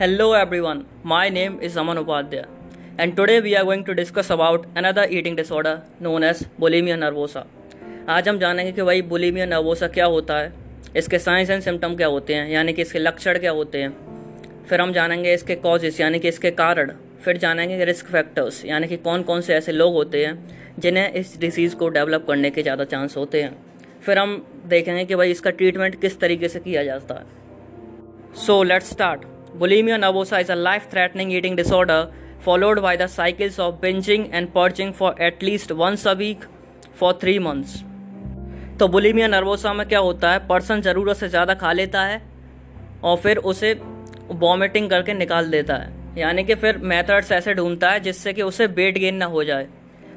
Hello everyone, my name is Aman Upadhyay. And today we are going to discuss about another eating disorder known as bulimia nervosa. आज हम जानेंगे कि भाई bulimia nervosa क्या होता है इसके साइंस एंड सिम्टम क्या होते हैं यानी कि इसके लक्षण क्या होते हैं। फिर हम जानेंगे इसके कॉजेस यानी कि इसके कारण। फिर जानेंगे रिस्क फैक्टर्स यानी कि कौन कौन से ऐसे लोग होते हैं जिन्हें इस डिसीज़ को डेवलप करने के ज़्यादा चांस होते हैं। फिर हम देखेंगे कि भाई इसका ट्रीटमेंट किस तरीके से किया जाता है। So let's start bulimia nervosa is a life threatening eating disorder followed by the cycles of bingeing and purging for at least once a week for three months तो बुलीमिया नर्वोसा में क्या होता है? पर्सन ज़रूरत से ज़्यादा खा लेता है और फिर उसे वॉमिटिंग करके निकाल देता है। यानी कि फिर मेथड्स ऐसे ढूंढता है जिससे कि उसे वेट गेन ना हो जाए।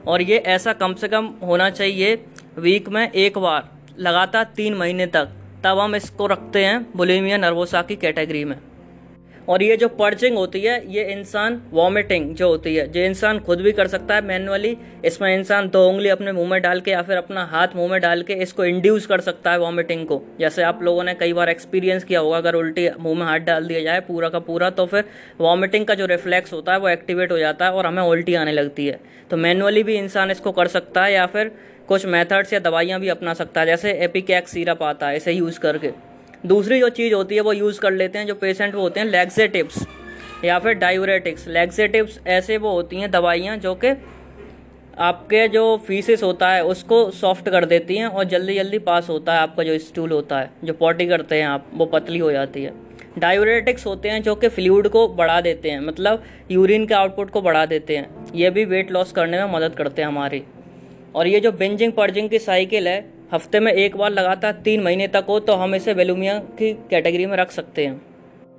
और ये ऐसा कम से कम होना चाहिए वीक में एक बार, लगातार तीन महीने तक। तब हम इसको रखते हैं बुलीमिया नर्वोसा की कैटेगरी में। और ये जो पर्चिंग होती है, ये इंसान वॉमिटिंग जो होती है, जो इंसान खुद भी कर सकता है मैनुअली इसमें इंसान दो उंगली अपने मुँह में डाल के या फिर अपना हाथ मुँह में डाल के इसको इंड्यूस कर सकता है वॉमिटिंग को। जैसे आप लोगों ने कई बार एक्सपीरियंस किया होगा, अगर उल्टी मुँह में हाथ डाल दिया जाए पूरा का पूरा तो फिर वॉमिटिंग का जो रिफ्लेक्स होता है वो एक्टिवेट हो जाता है और हमें उल्टी आने लगती है। तो मैनुअली भी इंसान इसको कर सकता है या फिर कुछ मेथड्स या दवाइयाँ भी अपना सकता है, जैसे एपिकैक सीरप आता है, इसे यूज़ करके। दूसरी जो चीज़ होती है वो यूज़ कर लेते हैं जो पेशेंट वो होते हैं लेग्जेटिव्स या फिर डायूरेटिक्स लेग्जेटिव्स ऐसे वो होती हैं दवाइयाँ जो कि आपके जो फीसिस होता है उसको सॉफ्ट कर देती हैं और जल्दी जल्दी पास होता है, आपका जो स्टूल होता है, जो पॉटी करते हैं आप, वो पतली हो जाती है। डायूरेटिक्स होते हैं जो कि फ्लूड को बढ़ा देते हैं मतलब यूरिन के आउटपुट को बढ़ा देते हैं। ये भी वेट लॉस करने में मदद करते हैं हमारी। और ये जो बिंजिंग पर्जिंग की साइकिल है हफ़्ते में एक बार लगातार तीन महीने तक हो तो हम इसे बेलूमिया की कैटेगरी में रख सकते हैं।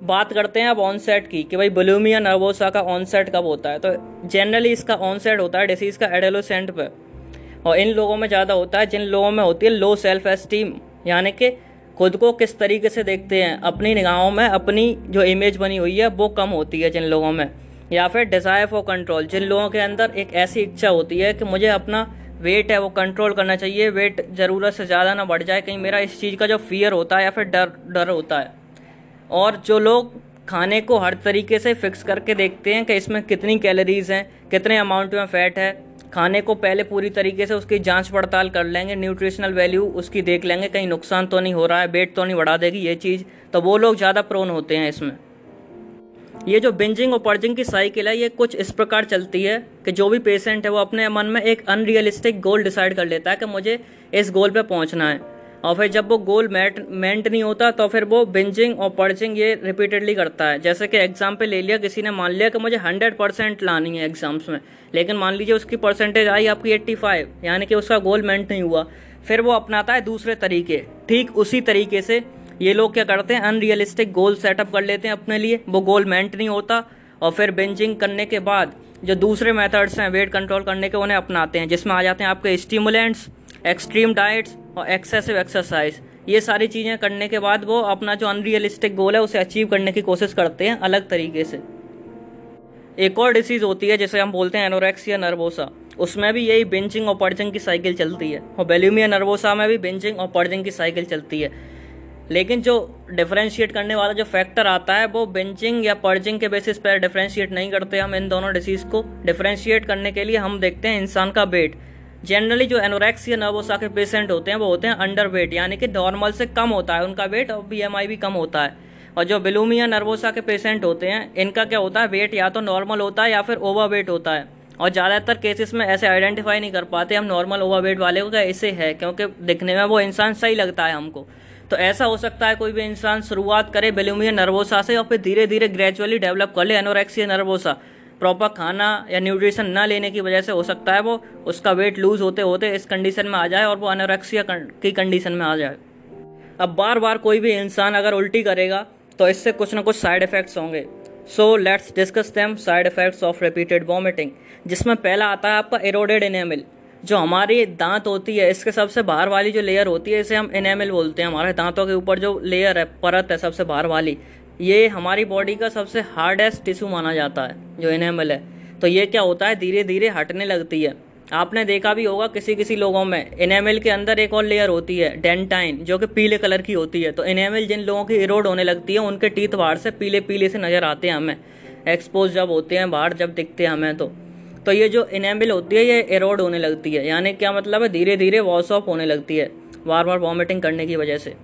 बात करते हैं अब ऑनसेट की, कि भाई बुलूमिया नर्वोसा का ऑनसेट कब होता है? तो जनरली इसका ऑनसेट होता है डिसीज़ का एडेलोसेंट पर और इन लोगों में ज़्यादा होता है, जिन लोगों में होती है लो सेल्फ एस्टीम यानी कि खुद को किस तरीके से देखते हैं, अपनी निगाहों में अपनी जो इमेज बनी हुई है, वो कम होती है जिन लोगों में। या फिर डिज़ायर फॉर कंट्रोल जिन लोगों के अंदर एक ऐसी इच्छा होती है कि मुझे अपना वेट है वो कंट्रोल करना चाहिए वेट ज़रूरत से ज़्यादा ना बढ़ जाए, कहीं मेरा इस चीज़ का जो फियर होता है या फिर डर डर होता है। और जो लोग खाने को हर तरीके से फिक्स करके देखते हैं कि इसमें कितनी कैलोरीज हैं, कितने अमाउंट में फ़ैट है, खाने को पहले पूरी तरीके से उसकी जाँच पड़ताल कर लेंगे न्यूट्रिशनल वैल्यू उसकी देख लेंगे, कहीं नुकसान तो नहीं हो रहा है वेट तो नहीं बढ़ा देगी ये चीज़ तो वो लोग ज़्यादा प्रोन होते हैं इसमें। ये जो बिंजिंग और पर्जिंग की साइकिल है, ये कुछ इस प्रकार चलती है कि जो भी पेशेंट है वो अपने मन में एक अनरियलिस्टिक गोल डिसाइड कर लेता है कि मुझे इस गोल पे पहुँचना है। और फिर जब वो गोल मेट मेंट नहीं होता तो फिर वो बिंजिंग और पर्जिंग ये रिपीटेडली करता है। जैसे कि एग्ज़ाम्पल ले लिया, किसी ने मान लिया कि मुझे हंड्रेड परसेंट लानी है एग्ज़ाम्स में, लेकिन मान लीजिए उसकी परसेंटेज आई आपकी एट्टी फाइव यानी कि उसका गोल मेंट नहीं हुआ, फिर वो अपनाता है दूसरे तरीके, ठीक उसी तरीके से ये लोग क्या करते हैं? अनरियलिस्टिक गोल सेटअप कर लेते हैं अपने लिए। वो गोल मेंट नहीं होता। और फिर बेंचिंग करने के बाद जो दूसरे मेथड्स हैं वेट कंट्रोल करने के, उन्हें अपनाते हैं, जिसमें आ जाते हैं आपके स्टिमुलेंट्स एक्सट्रीम डाइट्स और एक्सेसिव एक्सरसाइज ये सारी चीज़ें करने के बाद वो अपना जो अनरियलिस्टिक गोल है, उसे अचीव करने की कोशिश करते हैं अलग तरीके से। एक और डिसीज़ होती है, जिसे हम बोलते हैं एनोरेक्सिया नर्वोसा उसमें भी यही बेंचिंग और पर्जिंग की साइकिल चलती है। और बेल्यूमिया नर्वोसा में भी बेंचिंग और पर्जिंग की साइकिल चलती है। लेकिन जो डिफ्रेंशिएट करने वाला जो फैक्टर आता है, वो बेंचिंग या पर्जिंग के बेसिस पर डिफ्रेंशिएट नहीं करते हम इन दोनों डिसीज़ को। डिफ्रेंशिएट करने के लिए हम देखते हैं इंसान का वेट जनरली जो एनोरेक्स या नर्वोसा के पेशेंट होते हैं, वो होते हैं अंडर वेट यानी कि नॉर्मल से कम होता है। उनका वेट और बी भी कम होता है। और जो बिलूमिया नर्वोसा के पेशेंट होते हैं, इनका क्या होता है वेट या तो नॉर्मल होता है या फिर ओवर वेट होता है। और ज़्यादातर केसेस में ऐसे आइडेंटिफाई नहीं कर पाते हम नॉर्मल ओवर वेट वाले को ऐसे है? क्योंकि दिखने में वो इंसान सही लगता है हमको। तो ऐसा हो सकता है कोई भी इंसान शुरुआत करे बेलूमिया नर्वोसा से और फिर धीरे धीरे ग्रेजुअली डेवलप कर ले एनोरेक्सिया नर्वोसा प्रॉपर खाना या न्यूट्रिशन ना लेने की वजह से हो सकता है वो उसका वेट लूज होते होते इस कंडीशन में आ जाए और वो एनोरेक्सिया की कंडीशन में आ जाए। अब बार बार कोई भी इंसान अगर उल्टी करेगा तो इससे कुछ ना कुछ साइड इफेक्ट्स होंगे। So let's discuss them side effects of repeated vomiting जिसमें पहला आता है आपका एरोडेड इनेमिल जो हमारी दांत होती है, इसके सबसे बाहर वाली जो लेयर होती है, इसे हम इनेमल बोलते हैं। हमारे दांतों के ऊपर जो लेयर है, परत है सबसे बाहर वाली, ये हमारी बॉडी का सबसे हार्डेस्ट टिश्यू माना जाता है, जो इनेमल है। तो ये क्या होता है? धीरे धीरे हटने लगती है। आपने देखा भी होगा किसी किसी लोगों में इनेमल के अंदर एक और लेयर होती है डेंटाइन जो कि पीले कलर की होती है। तो इनेमल जिन लोगों की इरोड होने लगती है, उनके टीथ बाहर से पीले पीले से नज़र आते हैं हमें। एक्सपोज जब होते हैं, बाहर जब दिखते हैं हमें तो। तो ये जो इनेमल होती है, ये एरोड होने लगती है। यानी क्या मतलब है? धीरे धीरे वॉश ऑफ़ होने लगती है। बार बार वॉमिटिंग करने की वजह से।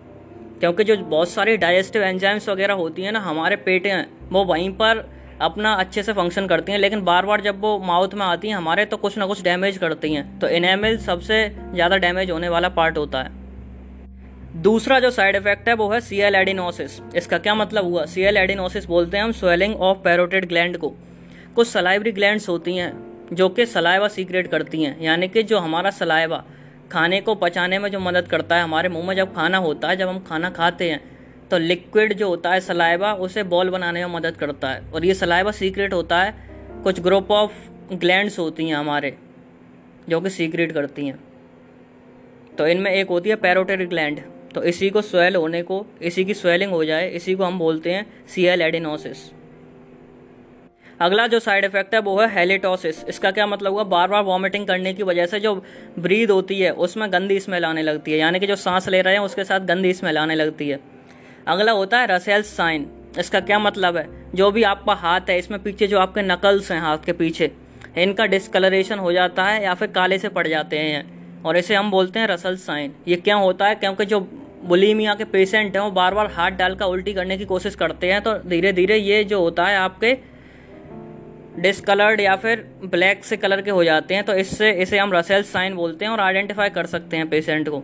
क्योंकि जो बहुत सारी डाइजेस्टिव एंजाइम्स वगैरह होती हैं ना, हमारे पेट हैं, वो वहीं पर अपना अच्छे से फ़ंक्शन करती हैं। लेकिन बार बार जब वो माउथ में आती हैं, हमारे तो कुछ ना कुछ डैमेज करती हैं। तो इनेमिल सबसे ज़्यादा डैमेज होने वाला पार्ट होता है। दूसरा जो साइड इफ़ेक्ट है, वो है सी एल एडिनोसिस इसका क्या मतलब हुआ? सी एल एडिनोसिस बोलते हैं हम स्वेलिंग ऑफ़ पैरोटेड ग्लैंड को। कुछ सलाइवरी ग्लैंड्स होती हैं जो कि सलाइवा सीक्रेट करती हैं, यानी कि जो हमारा सलाइवा खाने को पचाने में जो मदद करता है, हमारे मुँह में जब खाना होता है, जब हम खाना खाते हैं तो लिक्विड जो होता है सलाइवा, उसे बॉल बनाने में मदद करता है। और ये सलाइवा सीक्रेट होता है, कुछ ग्रुप ऑफ़ ग्लैंड्स होती हैं हमारे, जो कि सीक्रेट करती हैं। तो इनमें एक होती है पैरोटेड ग्लैंड तो इसी को स्वेल होने को, इसी की स्वेलिंग हो जाए, इसी को हम बोलते हैं सी एल एडिनोसिस अगला जो साइड इफ़ेक्ट है, वो है हेलिटोसिस इसका क्या मतलब हुआ? बार बार वॉमिटिंग करने की वजह से जो ब्रीद होती है, उसमें गंदी स्मेल आने लगती है। यानी कि जो सांस ले रहे हैं, उसके साथ गंदी स्मेल आने लगती है। अगला होता है रसेल्स साइन इसका क्या मतलब है? जो भी आपका हाथ है, इसमें पीछे जो आपके नकल्स हैं हाथ के पीछे, इनका डिस्कलरेशन हो जाता है या फिर काले से पड़ जाते हैं और इसे हम बोलते हैं रसल साइन ये क्या होता है? क्योंकि जो बुलीमिया के पेशेंट हैं, वो बार बार हाथ डाल डालकर उल्टी करने की कोशिश करते हैं तो धीरे धीरे ये जो होता है आपके डिसकलर्ड या फिर ब्लैक से कलर के हो जाते हैं तो इससे, इसे हम रसेल साइन बोलते हैं और आइडेंटिफाई कर सकते हैं पेशेंट को।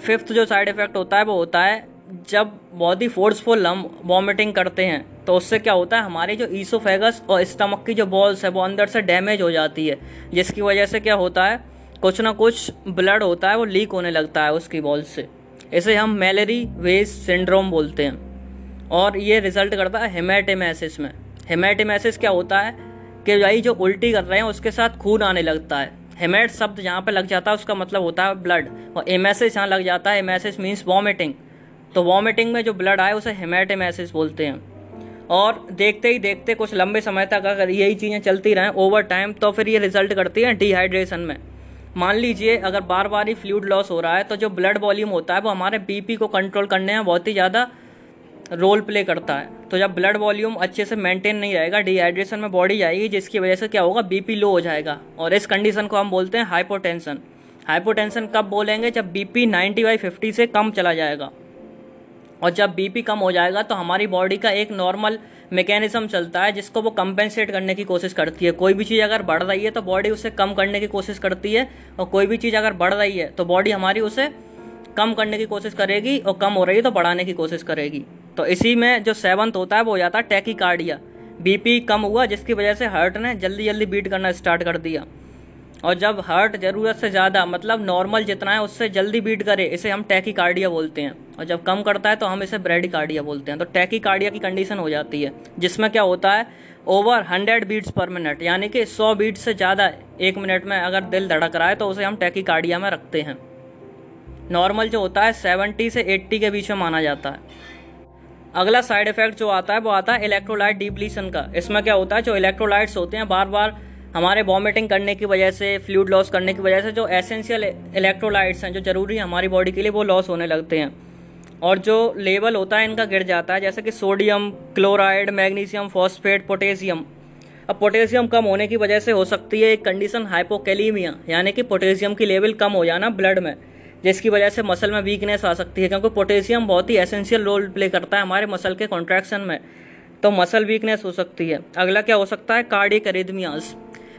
फिफ्थ जो साइड इफ़ेक्ट होता है, वो होता है जब बहुत ही फोर्सफुल हम वॉमिटिंग करते हैं तो उससे क्या होता है, हमारी जो ईसोफेगस और स्टमक की जो बॉल्स है, वो अंदर से डैमेज हो जाती है, जिसकी वजह से क्या होता है, कुछ ना कुछ ब्लड होता है, वो लीक होने लगता है उसकी बॉल्स से। इसे हम मैलेरी वेज सिंड्रोम बोलते हैं। और ये रिज़ल्ट करता है हेमेटेमेसिस में। हेमेटेमेसिस क्या होता है कि भाई जो उल्टी कर रहे हैं, उसके साथ खून आने लगता है। हेमेट शब्द जहाँ पर लग जाता है, उसका मतलब होता है ब्लड और एमेसिस यहाँ लग जाता है एमेसिस मीन्स वॉमिटिंग तो वॉमिटिंग में जो ब्लड आए, उसे हेमेट एमेसिस बोलते हैं। और देखते ही देखते कुछ लंबे समय तक अगर यही चीज़ें चलती रहें ओवर टाइम तो फिर ये रिज़ल्ट करती हैं डिहाइड्रेशन में। मान लीजिए, अगर बार बार ही फ्लूड लॉस हो रहा है तो जो ब्लड वॉल्यूम होता है, वो हमारे बीपी को कंट्रोल करने में बहुत ही ज़्यादा रोल प्ले करता है। तो जब ब्लड वॉल्यूम अच्छे से मेंटेन नहीं रहेगा डिहाइड्रेशन में बॉडी जाएगी, जिसकी वजह से क्या होगा बीपी लो हो जाएगा। और इस कंडीशन को हम बोलते हैं हाइपोटेंशन हाइपोटेंशन कब बोलेंगे? जब बीपी 90 बाई फिफ्टी से कम चला जाएगा। और जब बीपी कम हो जाएगा तो हमारी बॉडी का एक नॉर्मल मैकेनिज्म चलता है, जिसको वो कंपेंसेट करने की कोशिश करती है। कोई भी चीज़ अगर बढ़ रही है तो बॉडी उसे कम करने की कोशिश करती है। और कोई भी चीज़ अगर बढ़ रही है तो बॉडी हमारी उसे कम करने की कोशिश करेगी और कम हो रही है तो बढ़ाने की कोशिश करेगी। तो इसी में जो सेवंथ होता है, वो हो जाता है टैकीकार्डिया बीपी कम हुआ, जिसकी वजह से हार्ट ने जल्दी जल्दी बीट करना स्टार्ट कर दिया। और जब हार्ट ज़रूरत से ज़्यादा मतलब नॉर्मल जितना है, उससे जल्दी बीट करे, इसे हम टैकीकार्डिया बोलते हैं। और जब कम करता है तो हम इसे ब्रेडिकार्डिया बोलते हैं। तो टैकीकार्डिया की कंडीशन हो जाती है, जिसमें क्या होता है over hundred beats per minute यानी कि सौ बीट से ज़्यादा एक मिनट में अगर दिल धड़क रहा है तो उसे हम टैकीकार्डिया में रखते हैं। नॉर्मल जो होता है, सेवेंटी से एट्टी के बीच में माना जाता है। अगला साइड इफ़ेक्ट जो आता है, वो आता है इलेक्ट्रोलाइट डिप्लीशन का। इसमें क्या होता है, जो इलेक्ट्रोलाइट्स होते हैं बार बार हमारे वॉमिटिंग करने की वजह से फ्लूड लॉस करने की वजह से, जो एसेंशियल इलेक्ट्रोलाइट्स हैं, जो ज़रूरी है हमारी बॉडी के लिए, वो लॉस होने लगते हैं। और जो लेवल होता है, इनका गिर जाता है, जैसे कि sodium, chloride, magnesium, phosphate, potassium. अब पोटेशियम कम होने की वजह से हो सकती है एक कंडीशन हाइपोकेलीमिया, यानी कि पोटेशियम की लेवल कम हो जाना ब्लड में। जिसकी वजह से मसल में वीकनेस आ सकती है, क्योंकि पोटेशियम बहुत ही एसेंशियल रोल प्ले करता है हमारे मसल के कॉन्ट्रैक्शन में। तो मसल वीकनेस हो सकती है। अगला क्या हो सकता है? कार्डिक अरिदमियास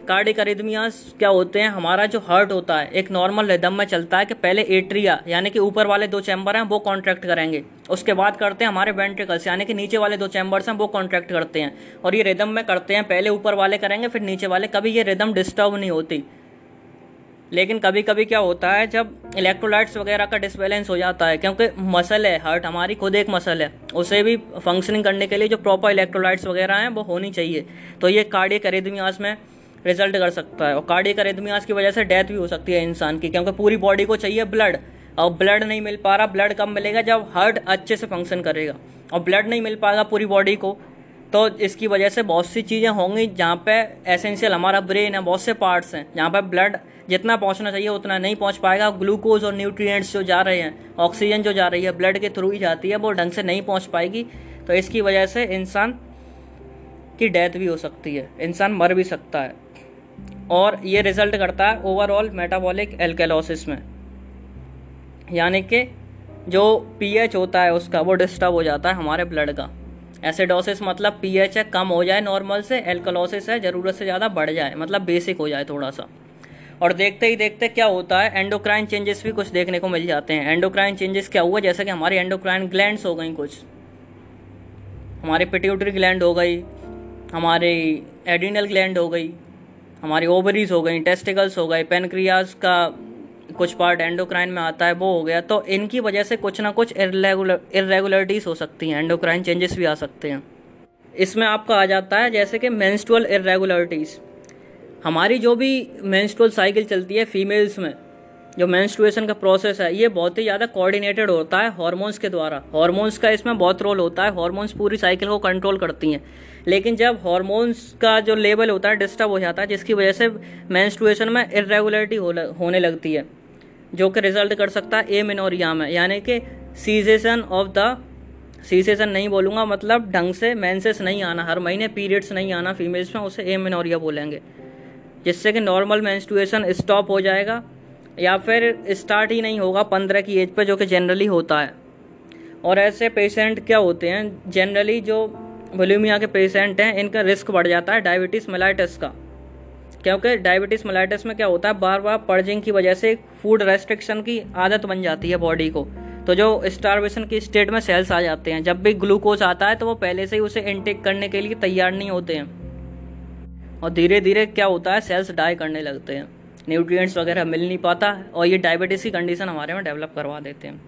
कार्डिक अरिदमियास क्या होते हैं? हमारा जो हार्ट होता है, एक नॉर्मल रिदम में चलता है कि पहले एट्रिया यानी कि ऊपर वाले दो चैम्बर हैं, वो कॉन्ट्रैक्ट करेंगे। उसके बाद करते हैं हमारे वेंट्रिकल्स यानी कि नीचे वाले दो चैम्बर्स हैं, वो कॉन्ट्रैक्ट करते हैं। और ये रिदम में करते हैं, पहले ऊपर वाले करेंगे, फिर नीचे वाले। कभी ये रिदम डिस्टर्ब नहीं होती। लेकिन कभी कभी क्या होता है, जब इलेक्ट्रोलाइट्स वगैरह का डिसबैलेंस हो जाता है, क्योंकि मसल है हार्ट हमारी खुद एक मसल है, उसे भी फंक्शनिंग करने के लिए जो प्रॉपर इलेक्ट्रोलाइट्स वगैरह हैं, वो होनी चाहिए। तो ये कार्डियक अरेदमियास में रिज़ल्ट कर सकता है, और कार्डियक अरेदमियास की वजह से डेथ भी हो सकती है इंसान की, क्योंकि पूरी बॉडी को चाहिए ब्लड और ब्लड नहीं मिल पा रहा ब्लड कब मिलेगा जब हार्ट अच्छे से फ़ंक्शन करेगा, और ब्लड नहीं मिल पाएगा पूरी बॉडी को तो इसकी वजह से बहुत सी चीज़ें होंगी जहाँ पे एसेंशियल हमारा ब्रेन है, बहुत से पार्ट्स हैं, जहाँ पे ब्लड जितना पहुँचना चाहिए उतना नहीं पहुँच पाएगा ग्लूकोज और न्यूट्रिएंट्स जो जा रहे हैं ऑक्सीजन जो जा रही है ब्लड के थ्रू ही जाती है, वो ढंग से नहीं पहुँच पाएगी तो इसकी वजह से इंसान की डेथ भी हो सकती है, इंसान मर भी सकता है। और ये रिज़ल्ट करता है ओवरऑल मेटाबॉलिक एल्केलोसिस में। यानी कि जो पीएच होता है उसका, वो डिस्टर्ब हो जाता है हमारे ब्लड का। एसिडोसिस मतलब पीएच है कम हो जाए नॉर्मल से एल्कोलोसिस है, ज़रूरत से ज़्यादा बढ़ जाए मतलब बेसिक हो जाए थोड़ा सा और देखते ही देखते क्या होता है एंडोक्राइन चेंजेस भी कुछ देखने को मिल जाते हैं। एंडोक्राइन चेंजेस क्या हुआ? जैसे कि हमारी एंडोक्राइन ग्लैंड्स हो गई कुछ। हमारी पिट्यूटरी ग्लैंड हो गई, हमारी एडिनल ग्लैंड हो गई, हमारी ओवरीज हो गई टेस्टिकल्स हो गए पेनक्रियाज का कुछ पार्ट एंडोक्राइन में आता है, वो हो गया। तो इनकी वजह से कुछ ना कुछ इरेगुलर इरेगुलरिटीज हो सकती हैं एंडोक्राइन चेंजेस भी आ सकते हैं। इसमें आपका आ जाता है जैसे कि मेंस्ट्रुअल इरेगुलरिटीज़ हमारी जो भी मेंस्ट्रुअल साइकिल चलती है फीमेल्स में, जो मेंस्ट्रुएशन का प्रोसेस है, ये बहुत ही ज़्यादा कोऑर्डिनेटेड होता है हॉर्मोन्स के द्वारा। हॉर्मोन्स का इसमें बहुत रोल होता है हॉर्मोन्स पूरी साइकिल को कंट्रोल करती हैं। लेकिन जब हॉर्मोन्स का जो लेवल होता है डिस्टर्ब हो जाता है, जिसकी वजह से मेंस्ट्रुएशन में इरेगुलरिटी होने लगती है। जो कि रिज़ल्ट कर सकता है ए मिनोरिया में। यानी कि सीजेशन ऑफ़ द सीसेशन नहीं बोलूँगा मतलब ढंग से मेंसेस नहीं आना। हर महीने पीरियड्स नहीं आना फीमेल्स में, उसे मिनोरिया बोलेंगे। जिससे कि नॉर्मल मेंस्ट्रुएशन स्टॉप हो जाएगा, या फिर स्टार्ट ही नहीं होगा पंद्रह की एज पर जो कि जनरली होता है। और ऐसे पेशेंट क्या होते हैं? जनरली जो वोल्यूमिया के पेशेंट हैं, इनका रिस्क बढ़ जाता है डायबिटीज़ मेलाइटिस का। क्योंकि डायबिटीज़ मेलाइटिस में क्या होता है बार बार पर्जिंग की वजह से फ़ूड रेस्ट्रिक्शन की आदत बन जाती है बॉडी को। तो जो स्टारवेशन की स्टेट में सेल्स आ जाते हैं, जब भी ग्लूकोज आता है तो वो पहले से ही उसे इनटेक करने के लिए तैयार नहीं होते हैं। और धीरे धीरे क्या होता है सेल्स डाई करने लगते हैं। न्यूट्रिएंट्स वगैरह मिल नहीं पाता, और ये डायबिटीज़ की कंडीशन हमारे में डेवलप करवा देते हैं।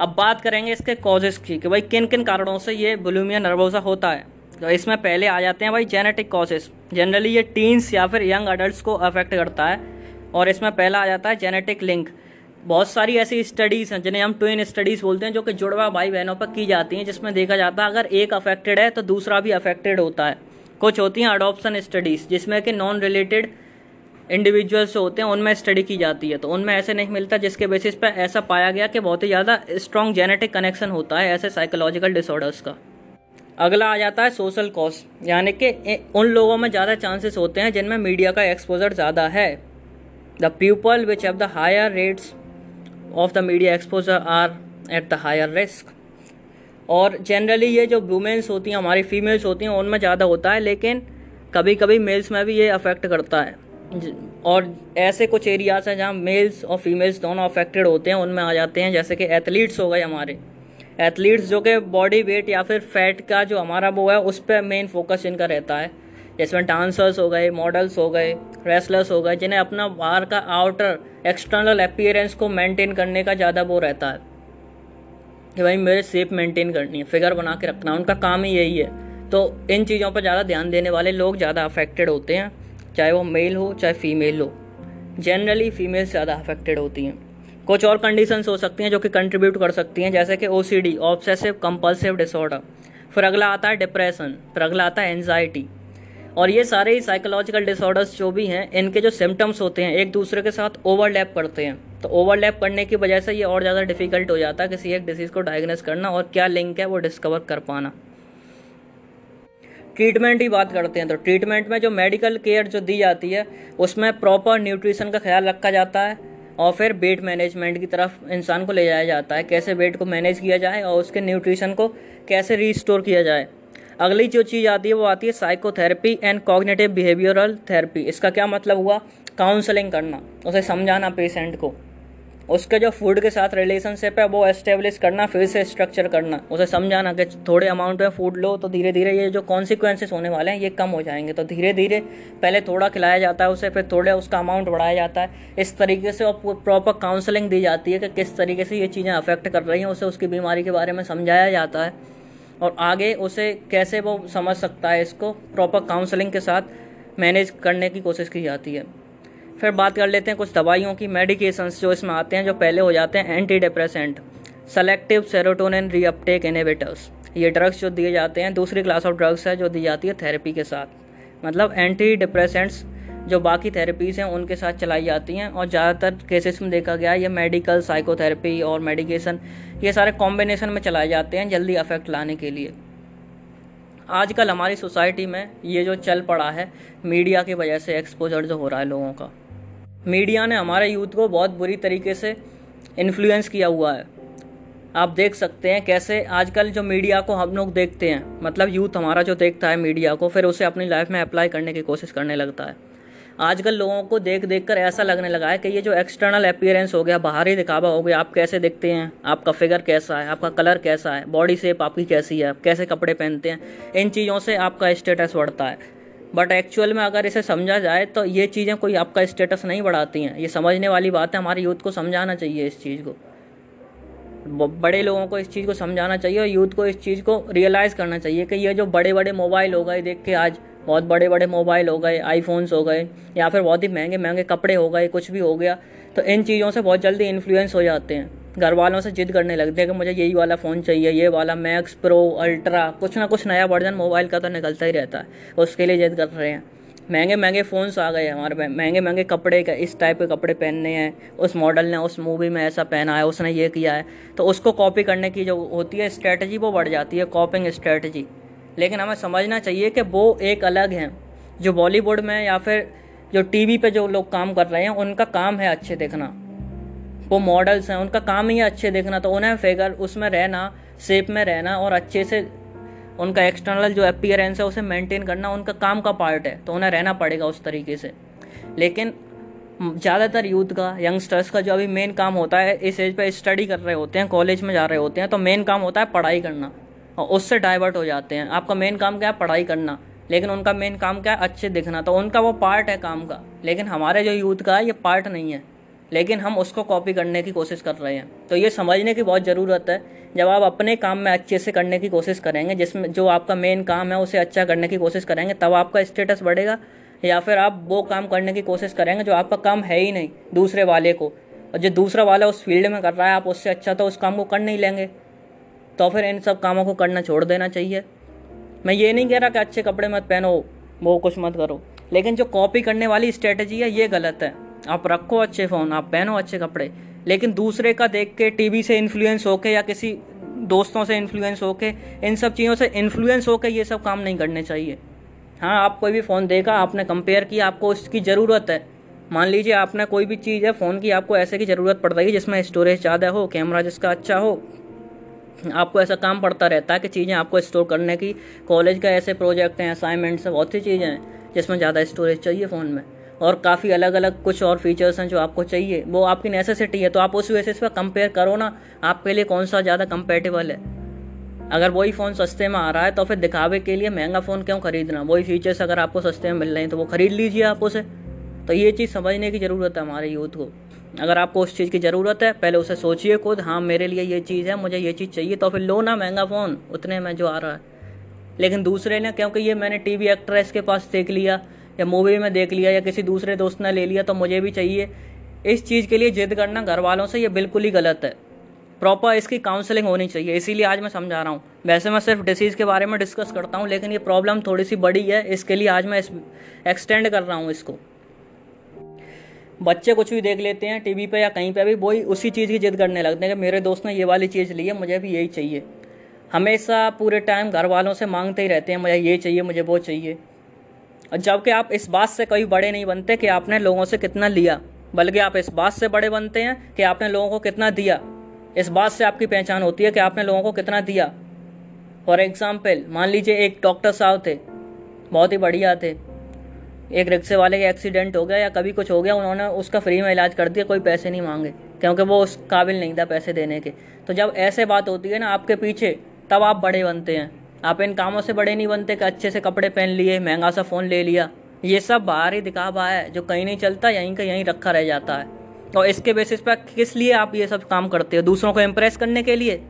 अब बात करेंगे इसके कॉजेज़ की, कि भाई किन किन कारणों से ये बुलूमिया नर्वोसा होता है। तो इसमें पहले आ जाते हैं भाई जेनेटिक कॉजेस जनरली ये टीन्स या फिर यंग अडल्ट को अफेक्ट करता है और इसमें पहला आ जाता है जेनेटिक लिंक बहुत सारी ऐसी स्टडीज़ हैं जिन्हें हम ट्विन स्टडीज़ बोलते हैं जो कि जुड़वा भाई बहनों पर की जाती हैं, जिसमें देखा जाता है अगर एक अफेक्टेड है तो दूसरा भी अफेक्टेड होता है। कुछ होती हैं अडोप्शन स्टडीज़ जिसमें कि नॉन रिलेटेड इंडिविजुअल्स होते हैं, उनमें स्टडी की जाती है। तो उनमें ऐसे नहीं मिलता, जिसके बेसिस पर ऐसा पाया गया कि बहुत ही ज़्यादा स्ट्रॉन्ग जेनेटिक कनेक्शन होता है ऐसे साइकोलॉजिकल डिसऑर्डर्स का। अगला आ जाता है सोशल कॉस्ट यानी कि उन लोगों में ज़्यादा चांसेस होते हैं जिनमें मीडिया का एक्सपोजर ज़्यादा है। The people which have the higher rates of the media exposure are at the higher risk और जनरली ये जो वुमेंस होती हैं, हमारी फीमेल्स होती हैं, उनमें ज़्यादा होता है, लेकिन कभी कभी मेल्स में भी ये अफेक्ट करता है। और ऐसे कुछ एरियाज़ हैं जहाँ मेल्स और फीमेल्स दोनों अफेक्टेड होते हैं, उनमें आ जाते हैं, जैसे कि एथलीट्स हो गए हमारे। एथलीट्स जो कि बॉडी वेट या फिर फैट का जो हमारा वो है, उस पर मेन फोकस इनका रहता है। जिसमें डांसर्स हो गए, मॉडल्स हो गए रेसलर्स हो गए, जिन्हें अपना बाहर का आउटर एक्सटर्नल अपीयरेंस को मेंटेन करने का ज़्यादा वो रहता है। कि भाई मेरे सेप मेंटेन करनी है फिगर बना के रखना उनका काम ही यही है। तो इन चीज़ों पर ज़्यादा ध्यान देने वाले लोग ज़्यादा अफेक्टेड होते हैं, चाहे वो मेल हो, चाहे फीमेल हो। जनरली फीमेल ज़्यादा अफेक्टेड होती हैं। कुछ और कंडीशंस हो सकती हैं जो कि कंट्रीब्यूट कर सकती हैं, जैसे कि O C D obsessive compulsive disorder फिर अगला आता है डिप्रेशन फिर अगला आता है एनजाइटी और ये सारे ही साइकोलॉजिकल डिसऑर्डर्स जो भी हैं, इनके जो सिम्टम्स होते हैं, एक दूसरे के साथ ओवरलैप करते हैं। तो ओवरलैप करने की वजह से ये और ज़्यादा डिफ़िकल्ट हो जाता है किसी एक डिसीज़ को डायग्नोस करना और क्या लिंक है वो डिस्कवर कर पाना। ट्रीटमेंट ही बात करते हैं तो ट्रीटमेंट में जो मेडिकल केयर जो दी जाती है, उसमें प्रॉपर न्यूट्रिशन का ख्याल रखा जाता है और फिर वेट मैनेजमेंट की तरफ़ इंसान को ले जाया जाता है, कैसे वेट को मैनेज किया जाए और उसके न्यूट्रिशन को कैसे रिस्टोर किया जाए। अगली जो चीज़ आती है, वो आती है psychotherapy and cognitive behavioural therapy इसका क्या मतलब हुआ? काउंसलिंग करना, उसे समझाना पेशेंट को। उसके जो फ़ूड के साथ रिलेशनशिप है, वो एस्टेब्लिश करना, फिर से स्ट्रक्चर करना। उसे समझाना कि थोड़े अमाउंट में फ़ूड लो तो धीरे धीरे ये जो कॉन्सिक्वेंसेस होने वाले हैं, ये कम हो जाएँगे। तो धीरे धीरे पहले थोड़ा खिलाया जाता है उसे, फिर थोड़े उसका अमाउंट बढ़ाया जाता है। इस तरीके से और प्रॉपर काउंसलिंग दी जाती है कि किस तरीके से ये चीज़ें अफेक्ट कर रही हैं, उसे उसकी बीमारी के बारे में समझाया जाता है। और आगे उसे कैसे वो समझ सकता है इसको प्रॉपर काउंसलिंग के साथ मैनेज करने की कोशिश की जाती है। फिर बात कर लेते हैं कुछ दवाइयों की मेडिकेशंस जो इसमें आते हैं, जो पहले हो जाते हैं anti depressant selective serotonin reuptake inhibitors ये ड्रग्स जो दिए जाते हैं, दूसरी क्लास ऑफ़ ड्रग्स है, जो दी जाती है थेरेपी के साथ। मतलब एंटी डिप्रेसेंट्स जो बाकी थेरेपीज़ हैं, उनके साथ चलाई जाती हैं, और ज़्यादातर केसेस में देखा गया है, ये मेडिकल साइकोथेरेपी और मेडिकेशन ये सारे कॉम्बिनेशन में चलाए जाते हैं, जल्दी अफेक्ट लाने के लिए। आजकल हमारी सोसाइटी में ये जो चल पड़ा है मीडिया की वजह से एक्सपोजर जो हो रहा है लोगों का। मीडिया ने हमारे यूथ को बहुत बुरी तरीके से इन्फ्लुएंस किया हुआ है। आप देख सकते हैं कैसे आजकल जो मीडिया को हम लोग देखते हैं मतलब यूथ हमारा जो देखता है मीडिया को, फिर उसे अपनी लाइफ में अप्लाई करने की कोशिश करने लगता है। आजकल लोगों को देख देख कर ऐसा लगने लगा है कि ये जो एक्सटर्नल अपियरेंस हो गया, बाहरी दिखावा हो गया, आप कैसे दिखते हैं? आपका फिगर कैसा है? आपका कलर कैसा है? बॉडी शेप आपकी कैसी है? आप कैसे कपड़े पहनते हैं? इन चीज़ों से आपका स्टेटस बढ़ता है। बट एक्चुअल में अगर इसे समझा जाए तो ये चीज़ें कोई आपका स्टेटस नहीं बढ़ाती हैं। ये समझने वाली बात है, हमारे यूथ को समझाना चाहिए इस चीज़ को। बड़े लोगों को इस चीज़ को समझाना चाहिए और यूथ को इस चीज़ को रियलाइज़ करना चाहिए कि ये जो बड़े बड़े मोबाइल हो गए, देख के आज बहुत बड़े बड़े मोबाइल हो गए आईफोन्स हो गए, या फिर बहुत ही महँगे महँगे कपड़े हो गए, कुछ भी हो गया तो इन चीज़ों से बहुत जल्दी इन्फ्लुएंस हो जाते हैं। घर वालों से जिद करने लगते हैं कि मुझे यही वाला फ़ोन चाहिए, ये वाला मैक्स प्रो अल्ट्रा कुछ ना कुछ नया वर्जन मोबाइल का तो निकलता ही रहता है, उसके लिए जिद कर रहे हैं। महँगे महँगे फ़ोन्स आ गए हमारे महँगे महँगे कपड़े का, इस टाइप के कपड़े पहनने हैं, उस मॉडल ने उस मूवी में ऐसा पहना है, उसने ये किया है तो उसको कॉपी करने की जो होती है स्ट्रेटजी वो बढ़ जाती है कॉपिंग स्ट्रेटजी लेकिन हमें समझना चाहिए कि वो एक अलग हैं, जो बॉलीवुड में या फिर जो टीवी पे जो लोग काम कर रहे हैं, उनका काम है अच्छे देखना। वो मॉडल्स हैं, उनका काम ही अच्छे देखना तो उन्हें फिगर उसमें रहना शेप में रहना और अच्छे से उनका एक्सटर्नल जो अपियरेंस है, उसे मेंटेन करना, उनका काम का पार्ट है तो उन्हें रहना पड़ेगा उस तरीके से। लेकिन ज़्यादातर यूथ का यंगस्टर्स का जो अभी मेन काम होता है, इस एज पर स्टडी कर रहे होते हैं कॉलेज में जा रहे होते हैं तो मेन काम होता है पढ़ाई करना, और उससे डाइवर्ट हो जाते हैं। आपका मेन काम क्या है? पढ़ाई करना। लेकिन उनका मेन काम क्या है? अच्छे दिखना। तो उनका वो पार्ट है काम का। लेकिन हमारे जो यूथ का है, ये पार्ट नहीं है। लेकिन हम उसको कॉपी करने की कोशिश कर रहे हैं। तो ये समझने की बहुत ज़रूरत है। जब आप अपने काम में अच्छे से करने की कोशिश करेंगे, जिसमें जो आपका मेन काम है, उसे अच्छा करने की कोशिश करेंगे, तब आपका स्टेटस बढ़ेगा। या फिर आप वो काम करने की कोशिश करेंगे जो आपका काम है ही नहीं, दूसरे वाले को। और जो दूसरा वाला उस फ़ील्ड में कर रहा है, आप उससे अच्छा तो उस काम को कर नहीं लेंगे। तो फिर इन सब कामों को करना छोड़ देना चाहिए। मैं ये नहीं कह रहा कि अच्छे कपड़े मत पहनो, वो कुछ मत करो। लेकिन जो कॉपी करने वाली स्ट्रेटजी है, ये गलत है। आप रखो अच्छे फ़ोन आप पहनो अच्छे कपड़े। लेकिन दूसरे का देख के टीवी से इन्फ्लुएंस होके या किसी दोस्तों से इन्फ्लुएंस होके, इन सब चीज़ों से इन्फ्लुएंस होके ये सब काम नहीं करने चाहिए। हाँ आप कोई भी फ़ोन देखा, आपने कंपेयर किया, आपको उसकी ज़रूरत है। मान लीजिए आपने कोई भी चीज़ है फ़ोन की आपको ऐसे की ज़रूरत पड़ रही है जिसमें स्टोरेज ज़्यादा हो कैमरा जिसका अच्छा हो। आपको ऐसा काम पड़ता रहता है कि चीज़ें आपको स्टोर करने की कॉलेज का ऐसे प्रोजेक्ट हैं असाइनमेंट्स हैं, बहुत सी चीज़ें हैं जिसमें ज़्यादा स्टोरेज चाहिए फ़ोन में। और काफ़ी अलग अलग कुछ और फीचर्स हैं जो आपको चाहिए। वो आपकी नेसेसिटी है तो आप उस बेसिस पर कंपेयर करो ना, आपके लिए कौन सा ज़्यादा कंपेटेबल है। अगर वही फ़ोन सस्ते में आ रहा है तो फिर दिखावे के लिए महँगा फ़ोन क्यों खरीदना? वही फीचर्स अगर आपको सस्ते में मिल रहे हैं तो वो खरीद लीजिए आप उसे। तो ये चीज़ समझने की ज़रूरत है हमारे यूथ को। अगर आपको उस चीज़ की ज़रूरत है, पहले उसे सोचिए खुद हाँ मेरे लिए ये चीज़ है, मुझे ये चीज़ चाहिए तो फिर लो ना महँगा फ़ोन उतने में जो आ रहा है। लेकिन दूसरे ने, क्योंकि ये मैंने टीवी एक्ट्रेस के पास देख लिया या मूवी में देख लिया या किसी दूसरे दोस्त ने ले लिया तो मुझे भी चाहिए इस चीज़ के लिए जिद करना घर वालों से, ये बिल्कुल ही गलत है। प्रॉपर इसकी काउंसलिंग होनी चाहिए, इसीलिए आज मैं समझा रहा हूँ। वैसे मैं सिर्फ़ डिसीज़ के बारे में डिस्कस करता हूँ, लेकिन ये प्रॉब्लम थोड़ी सी बड़ी है, इसके लिए आज मैं एक्सटेंड कर रहा हूँ इसको। बच्चे कुछ भी देख लेते हैं टीवी पे या कहीं पे भी वही उसी चीज़ की जिद करने लगते हैं कि मेरे दोस्त ने ये वाली चीज़ ली है, मुझे भी यही चाहिए। हमेशा पूरे टाइम घर वालों से मांगते ही रहते हैं, मुझे ये चाहिए, मुझे वो चाहिए। जबकि आप इस बात से कभी बड़े नहीं बनते कि आपने लोगों से कितना लिया, बल्कि आप इस बात से बड़े बनते हैं कि आपने लोगों को कितना दिया। इस बात से आपकी पहचान होती है कि आपने लोगों को कितना दिया। फॉर एग्ज़ाम्पल मान लीजिए एक डॉक्टर साहब थे, बहुत ही बढ़िया थे। एक रिक्शे वाले का एक्सीडेंट हो गया या कभी कुछ हो गया, उन्होंने उसका फ्री में इलाज कर दिया, कोई पैसे नहीं मांगे, क्योंकि वो उस काबिल नहीं था पैसे देने के। तो जब ऐसे बात होती है ना आपके पीछे, तब आप बड़े बनते हैं। आप इन कामों से बड़े नहीं बनते कि अच्छे से कपड़े पहन लिए, महँगा सा फ़ोन ले लिया। ये सब बाहर ही दिखावा है, जो कहीं नहीं चलता, यहीं का यहीं रखा रह जाता है। और इसके बेसिस पर किस लिए आप ये सब काम करते हो? दूसरों को इम्प्रेस करने के लिए?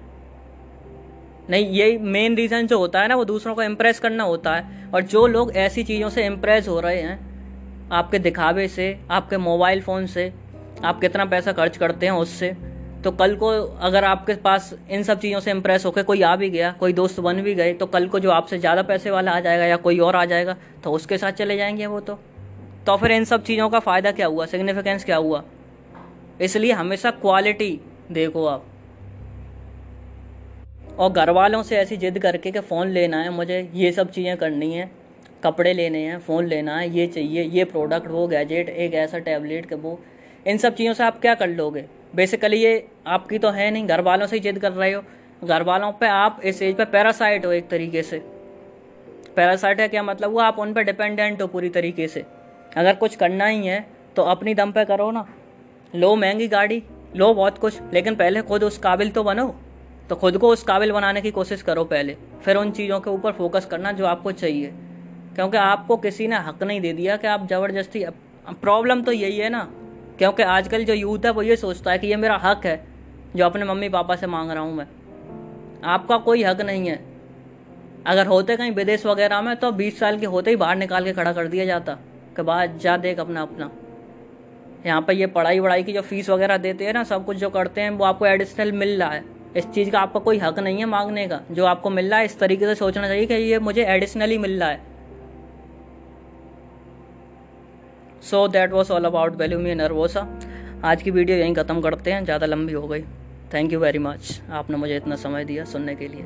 नहीं यही मेन रीज़न जो होता है ना, वो दूसरों को इम्प्रेस करना होता है। और जो लोग ऐसी चीज़ों से इम्प्रेस हो रहे हैं, आपके दिखावे से, आपके मोबाइल फ़ोन से, आप कितना पैसा खर्च करते हैं उससे तो कल को अगर आपके पास इन सब चीज़ों से इम्प्रेस होकर कोई आ भी गया, कोई दोस्त बन भी गए तो कल को जो आपसे ज़्यादा पैसे वाला आ जाएगा या कोई और आ जाएगा तो उसके साथ चले जाएँगे वो तो। तो फिर इन सब चीज़ों का फ़ायदा क्या हुआ? सिग्निफिकेंस क्या हुआ? इसलिए हमेशा क्वालिटी देखो आप। और घर वालों से ऐसी जिद करके कि फ़ोन लेना है, मुझे ये सब चीज़ें करनी है, कपड़े लेने हैं फ़ोन लेना है, ये चाहिए, ये प्रोडक्ट वो गैजेट एक ऐसा टैबलेट के वो, इन सब चीज़ों से आप क्या कर लोगे? बेसिकली ये आपकी तो है नहीं घर वालों से ही जिद कर रहे हो। घर वालों पे आप इस एज पे पैरासाइट हो एक तरीके से। पैरासाइट है क्या मतलब? वो आप उन पर डिपेंडेंट हो पूरी तरीके से। अगर कुछ करना ही है तो अपनी दम पे करो ना। लो महँगी गाड़ी, लो बहुत कुछ, लेकिन पहले खुद उस काबिल तो बनो। तो खुद को उस काबिल बनाने की कोशिश करो पहले। फिर उन चीज़ों के ऊपर फोकस करना जो आपको चाहिए। क्योंकि आपको किसी ने हक नहीं दे दिया कि आप ज़बरदस्ती प्रॉब्लम तो यही है ना। क्योंकि आजकल जो यूथ है वो ये सोचता है कि ये मेरा हक है, जो अपने मम्मी पापा से मांग रहा हूँ मैं। आपका कोई हक नहीं है। अगर होते कहीं विदेश वगैरह में तो बीस साल के होते ही बाहर निकाल के खड़ा कर दिया जाता, कि बाद जा देख अपना अपना। यहाँ पर ये पढ़ाई वढ़ाई की जो फ़ीस वगैरह देते हैं ना, सब कुछ जो करते हैं, वो आपको एडिशनल मिल रहा है। इस चीज़ का आपका कोई हक नहीं है मांगने का। जो आपको मिल रहा है, इस तरीके से सोचना चाहिए कि ये मुझे एडिशनली मिल रहा है। So that was all about bulimia nervosa आज की वीडियो यहीं ख़त्म करते हैं, ज़्यादा लंबी हो गई। थैंक यू वेरी मच आपने मुझे इतना समय दिया सुनने के लिए।